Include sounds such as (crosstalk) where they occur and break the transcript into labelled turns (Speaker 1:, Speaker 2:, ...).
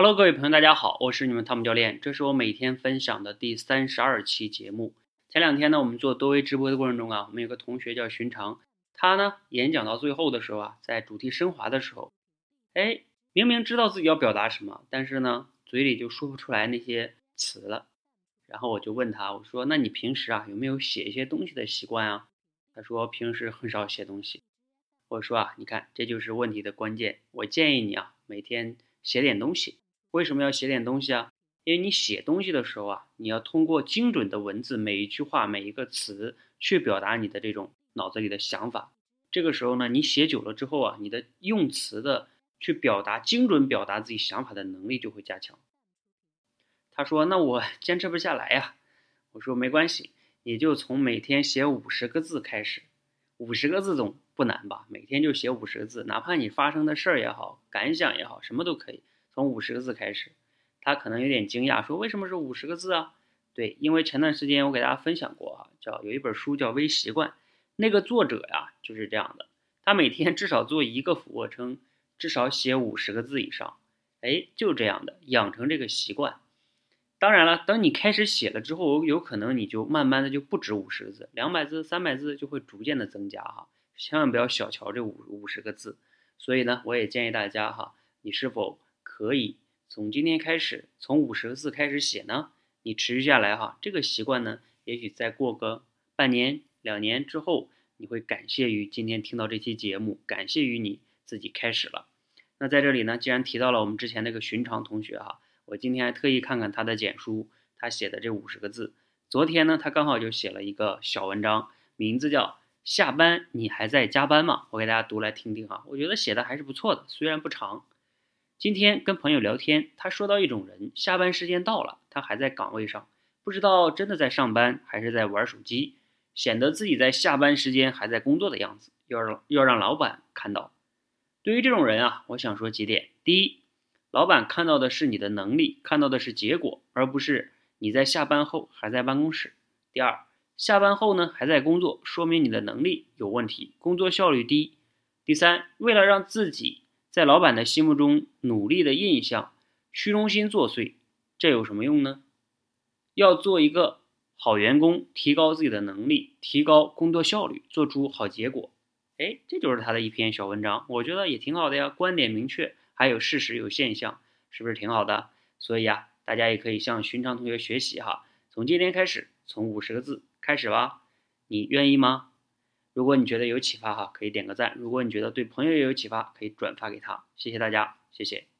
Speaker 1: Hello，各位朋友，大家好，我是你们汤姆教练，这是我每天分享的第三十二期节目。前两天呢，我们做多维直播的过程中啊，我们有个同学叫寻常，他呢演讲到最后的时候啊，在主题升华的时候，哎，明明知道自己要表达什么，但是呢，嘴里就说不出来那些词了。然后我就问他，我说：“那你平时啊有没有写一些东西的习惯啊？”他说：“平时很少写东西。”我说：“啊，你看，这就是问题的关键。我建议你啊，每天写点东西。”为什么要写点东西啊？因为你写东西的时候啊，你要通过精准的文字，每一句话、每一个词去表达你的这种脑子里的想法。这个时候呢，你写久了之后啊，你的用词的去表达、精准表达自己想法的能力就会加强。他说：“那我 (laughs) 坚持不下来呀。”我说：“没关系，你就从每天写五十个字开始，五十个字总不难吧？每天就写五十个字，哪怕你发生的事儿也好、感想也好，什么都可以。”从五十个字开始，他可能有点惊讶，说：“为什么是五十个字啊？”对，因为前段时间我给大家分享过啊，叫有一本书叫《微习惯》，那个作者呀就是这样的，他每天至少做一个俯卧撑，至少写五十个字以上，哎，就这样的养成这个习惯。当然了，等你开始写了之后，有可能你就慢慢的就不止五十个字，两百字、三百字就会逐渐的增加哈，千万不要小瞧这五五十个字。所以呢，我也建议大家哈，你是否？可以从今天开始，从五十个字开始写呢。你持续下来哈，这个习惯呢，也许再过个半年、两年之后，你会感谢于今天听到这期节目，感谢于你自己开始了。那在这里呢，既然提到了我们之前那个寻常同学哈，我今天还特意看看他的简书，他写的这五十个字。昨天呢，他刚好就写了一个小文章，名字叫“下班你还在加班吗？”我给大家读来听听哈，我觉得写的还是不错的，虽然不长。今天跟朋友聊天，他说到一种人，下班时间到了，他还在岗位上，不知道真的在上班还是在玩手机，显得自己在下班时间还在工作的样子，要让要让老板看到。对于这种人啊，我想说几点：第一，老板看到的是你的能力，看到的是结果，而不是你在下班后还在办公室；第二，下班后呢还在工作，说明你的能力有问题，工作效率低；第三，为了让自己。在老板的心目中，努力的印象虚荣心作祟，这有什么用呢？要做一个好员工，提高自己的能力，提高工作效率，做出好结果。哎，这就是他的一篇小文章，我觉得也挺好的呀，观点明确，还有事实有现象，是不是挺好的？所以啊，大家也可以向寻常同学学习哈，从今天开始，从五十个字开始吧，你愿意吗？如果你觉得有启发哈，可以点个赞；如果你觉得对朋友也有启发，可以转发给他。谢谢大家，谢谢。